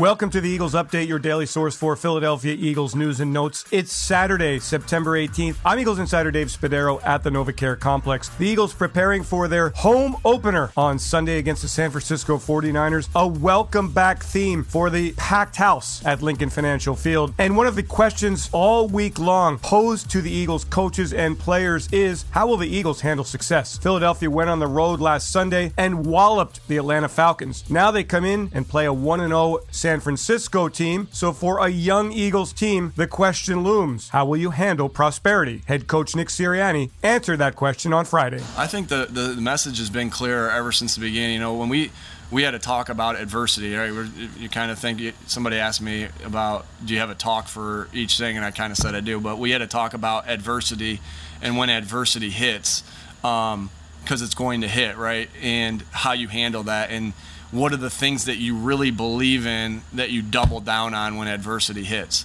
Welcome to the Eagles Update, your daily source for Philadelphia Eagles news and notes. It's Saturday, September 18th. I'm Eagles insider Dave Spadaro at the NovaCare Complex. The Eagles preparing for their home opener on Sunday against the San Francisco 49ers. A welcome back theme for the packed house at Lincoln Financial Field. And one of the questions all week long posed to the Eagles coaches and players is how will the Eagles handle success? Philadelphia went on the road last Sunday and walloped the Atlanta Falcons. Now they come in and play a 1 0 San Francisco team. So for a young Eagles team, the question looms how will you handle prosperity? Head coach Nick Sirianni answered that question on Friday. I think the, the message has been clear ever since the beginning. You know, when we we had to talk about adversity, right? You kind of think somebody asked me about, do you have a talk for each thing? And I kind of said I do, but we had to talk about adversity and when adversity hits, um, because it's going to hit, right? And how you handle that. And what are the things that you really believe in that you double down on when adversity hits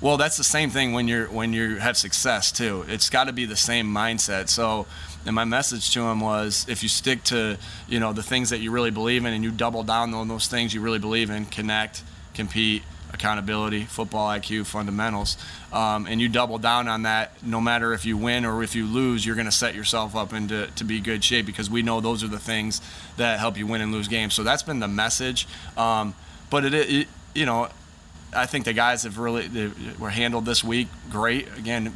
well that's the same thing when you're when you have success too it's got to be the same mindset so and my message to him was if you stick to you know the things that you really believe in and you double down on those things you really believe in connect compete accountability, football IQ, fundamentals, um, and you double down on that. No matter if you win or if you lose, you're going to set yourself up into to be good shape because we know those are the things that help you win and lose games. So that's been the message. Um, but it, it, you know, I think the guys have really they were handled this week great. Again,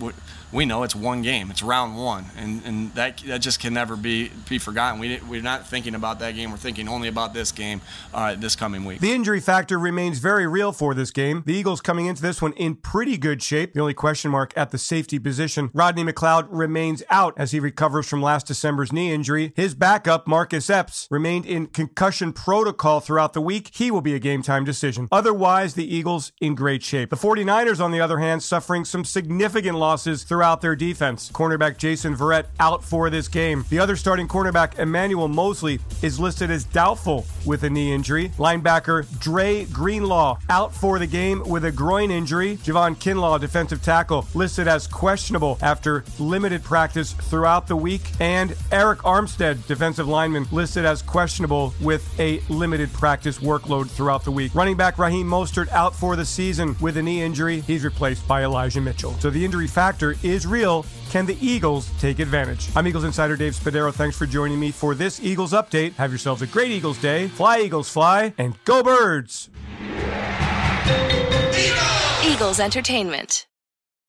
we know it's one game, it's round one, and, and that that just can never be be forgotten. We we're not thinking about that game. We're thinking only about this game uh, this coming week. The injury factor remains very real for this game. The Eagles coming into this one in pretty good shape. The only question mark at the safety position, Rodney McLeod remains out as he recovers from last December's knee injury. His backup, Marcus Epps, remained in concussion protocol throughout the week. He will be a game time decision. Otherwise, the Eagles in great shape. The 49ers, on the other hand, suffering some significant losses throughout their defense. Cornerback Jason Verrett out for this game. The other starting cornerback, Emmanuel Moseley, is listed as doubtful with a knee injury. Linebacker Dre Greenlaw out for the game with a groin injury. Javon Kinlaw, defensive tackle, listed as questionable after limited practice throughout the week. And Arik Armstead, defensive lineman, listed as questionable with a limited practice workload throughout the week. Running back Raheem Mostert out for the season with a knee injury. He's replaced by Elijah Mitchell. So the injury factor is real. Can the Eagles take advantage? I'm Eagles insider Dave Spadaro. Thanks for joining me for this Eagles update. Have yourselves a great Eagles day. Fly, Eagles, fly, and go birds! Eagles Entertainment.